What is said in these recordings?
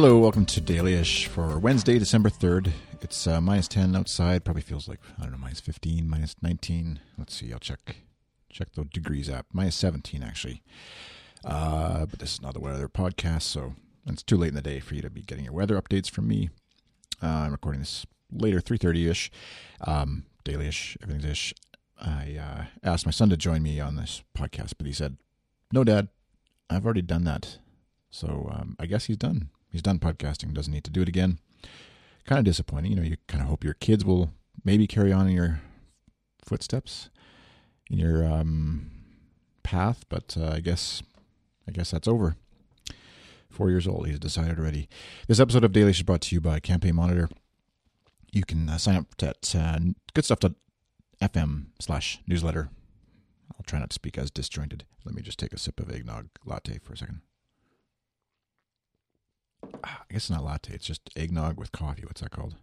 Hello, welcome to Dailyish for Wednesday, December 3rd. It's uh, minus 10 outside. Probably feels like, I don't know, minus 15, minus 19. Let's see, I'll check check the degrees app. Minus 17, actually. Uh, but this is not the weather podcast, so it's too late in the day for you to be getting your weather updates from me. Uh, I'm recording this later, 3.30ish. Um, Dailyish, everything's ish. I uh, asked my son to join me on this podcast, but he said, no, Dad, I've already done that. So um, I guess he's done. He's done podcasting, doesn't need to do it again. Kind of disappointing. You know, you kind of hope your kids will maybe carry on in your footsteps, in your um, path, but uh, I guess I guess that's over. Four years old, he's decided already. This episode of Dailyish brought to you by Campaign Monitor. You can uh, sign up at uh, goodstuff.fm slash newsletter. I'll try not to speak as disjointed. Let me just take a sip of eggnog latte for a second. I guess it's not latte. It's just eggnog with coffee. What's that called?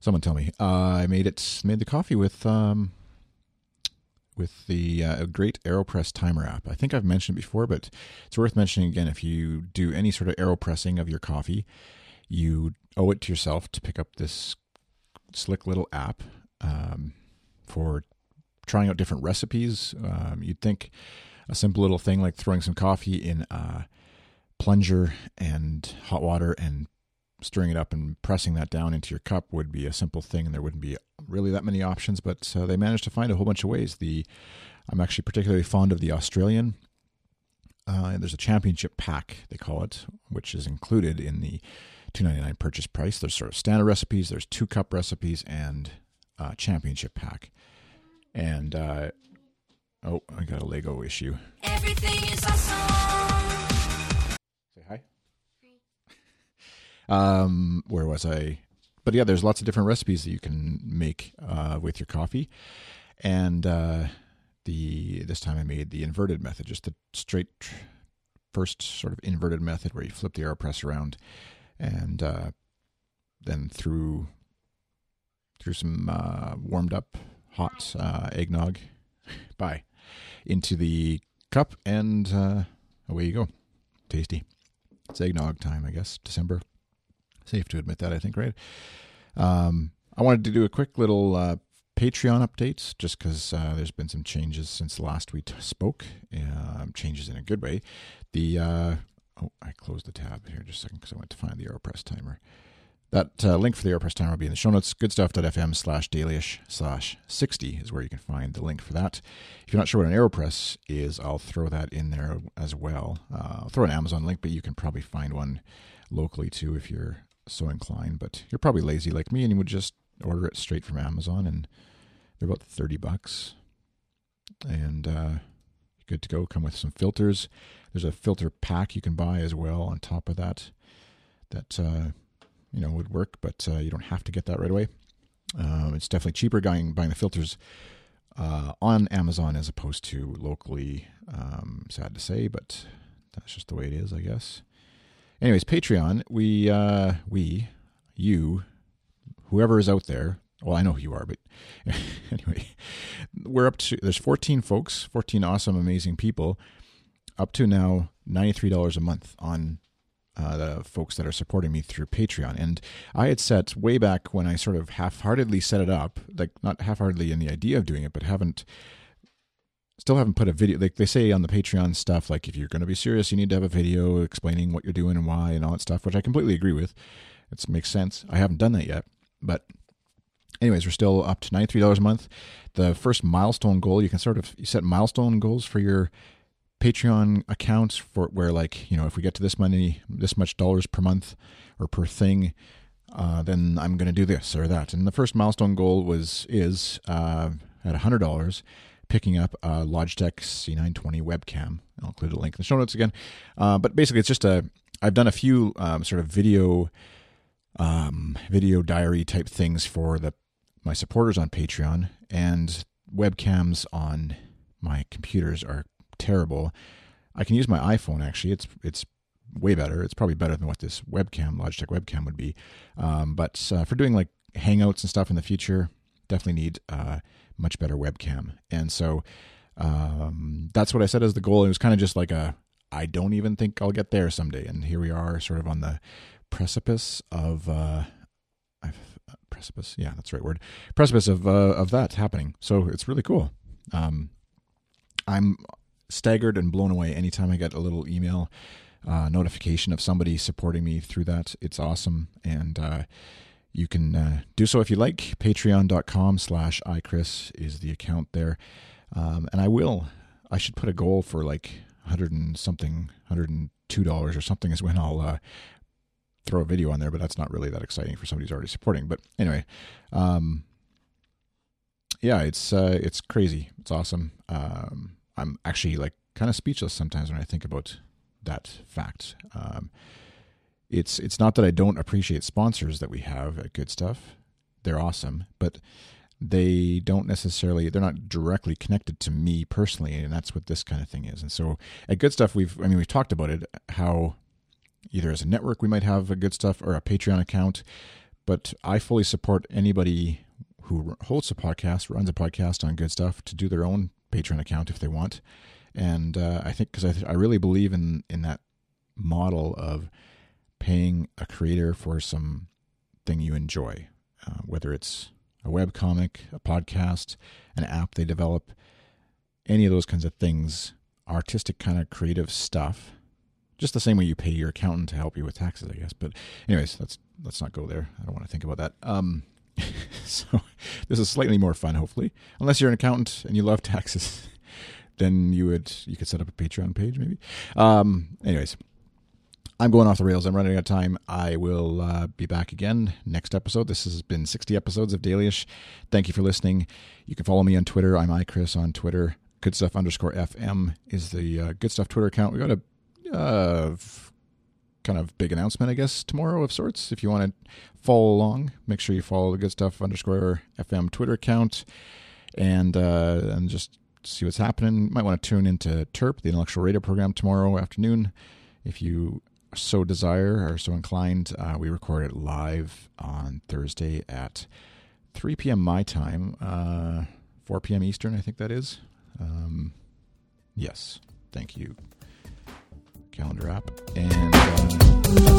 Someone tell me. Uh, I made it. Made the coffee with um, with the uh, great Aeropress timer app. I think I've mentioned it before, but it's worth mentioning again. If you do any sort of aeropressing of your coffee, you owe it to yourself to pick up this slick little app um, for trying out different recipes. Um, you'd think a simple little thing like throwing some coffee in a plunger and hot water and stirring it up and pressing that down into your cup would be a simple thing and there wouldn't be really that many options but uh, they managed to find a whole bunch of ways. The i'm actually particularly fond of the australian uh, there's a championship pack they call it which is included in the 299 purchase price. There's sort of standard recipes there's two cup recipes and uh, championship pack. And uh, oh i got a lego issue. Everything is awesome. Say hi. um, where was I? But yeah, there's lots of different recipes that you can make uh, with your coffee, and uh, the this time I made the inverted method, just the straight first sort of inverted method where you flip the aeropress around, and uh, then threw threw some uh, warmed up hot uh, eggnog, bye, into the cup, and uh, away you go. Tasty. It's eggnog time, I guess. December. Safe to admit that, I think, right? Um, I wanted to do a quick little uh, Patreon update just because uh, there's been some changes since last we t- spoke. Um, changes in a good way. The uh, oh, I closed the tab here just a second because I went to find the AeroPress timer. That uh, link for the AeroPress timer will be in the show notes. Goodstuff.fm slash dailyish slash 60 is where you can find the link for that. If you're not sure what an AeroPress is, I'll throw that in there as well. Uh, I'll throw an Amazon link, but you can probably find one locally too if you're so inclined. But you're probably lazy like me and you would just order it straight from Amazon and they're about 30 bucks. And uh, good to go. Come with some filters. There's a filter pack you can buy as well on top of that. That uh, you know would work, but uh, you don't have to get that right away. Um, it's definitely cheaper buying buying the filters uh, on Amazon as opposed to locally. Um, sad to say, but that's just the way it is, I guess. Anyways, Patreon, we uh, we you whoever is out there. Well, I know who you are, but anyway, we're up to there's 14 folks, 14 awesome, amazing people, up to now $93 a month on uh, the folks that are supporting me through Patreon. And I had set way back when I sort of half heartedly set it up, like not half heartedly in the idea of doing it, but haven't, still haven't put a video. Like they say on the Patreon stuff, like if you're going to be serious, you need to have a video explaining what you're doing and why and all that stuff, which I completely agree with. It makes sense. I haven't done that yet. But, anyways, we're still up to $93 a month. The first milestone goal, you can sort of set milestone goals for your Patreon accounts for where like you know if we get to this money, this much dollars per month or per thing, uh, then I'm going to do this or that. And the first milestone goal was is uh, at hundred dollars, picking up a Logitech C920 webcam. I'll include a link in the show notes again. Uh, but basically, it's just a I've done a few um, sort of video um, video diary type things for the my supporters on Patreon and webcams on my computers are terrible. I can use my iPhone actually. It's it's way better. It's probably better than what this webcam, Logitech webcam, would be. Um, but uh, for doing like Hangouts and stuff in the future, definitely need uh, much better webcam. And so um, that's what I said as the goal. It was kind of just like a I don't even think I'll get there someday. And here we are, sort of on the precipice of uh, uh, precipice. Yeah, that's the right word. Precipice of uh, of that happening. So it's really cool. Um, I'm staggered and blown away anytime I get a little email uh, notification of somebody supporting me through that. It's awesome, and uh, you can uh, do so if you like. Patreon.com slash iChris is the account there, um, and I will. I should put a goal for like hundred and something, hundred and two dollars or something is when I'll uh, throw a video on there. But that's not really that exciting for somebody who's already supporting. But anyway, um, yeah, it's uh, it's crazy. It's awesome. Um, I'm actually like kind of speechless sometimes when I think about that fact. Um, it's it's not that I don't appreciate sponsors that we have at Good Stuff. They're awesome, but they don't necessarily they're not directly connected to me personally, and that's what this kind of thing is. And so at Good Stuff, we've I mean we've talked about it how either as a network we might have a Good Stuff or a Patreon account, but I fully support anybody who hosts a podcast, runs a podcast on Good Stuff, to do their own Patreon account if they want. And uh, I think because I, th- I really believe in in that model of paying a creator for some thing you enjoy, uh, whether it's a web comic, a podcast, an app they develop, any of those kinds of things, artistic kind of creative stuff. Just the same way you pay your accountant to help you with taxes, I guess. But anyways, let's let's not go there. I don't want to think about that. Um, so this is slightly more fun, hopefully. Unless you're an accountant and you love taxes, then you would you could set up a Patreon page, maybe. Um, anyways, I'm going off the rails. I'm running out of time. I will uh, be back again next episode. This has been 60 episodes of Dailyish. Thank you for listening. You can follow me on Twitter. I'm iChris on Twitter. Good stuff underscore FM is the uh, Good Stuff Twitter account. We got a uh, kind of big announcement, I guess, tomorrow of sorts. If you want to follow along, make sure you follow the Good Stuff underscore FM Twitter account and uh, and just see what's happening. Might want to tune into TERP, the intellectual radio program, tomorrow afternoon. If you so desire or so inclined, uh, we record it live on Thursday at 3 p.m. my time, uh, 4 p.m. Eastern, I think that is. Um, yes, thank you, calendar app. And uh,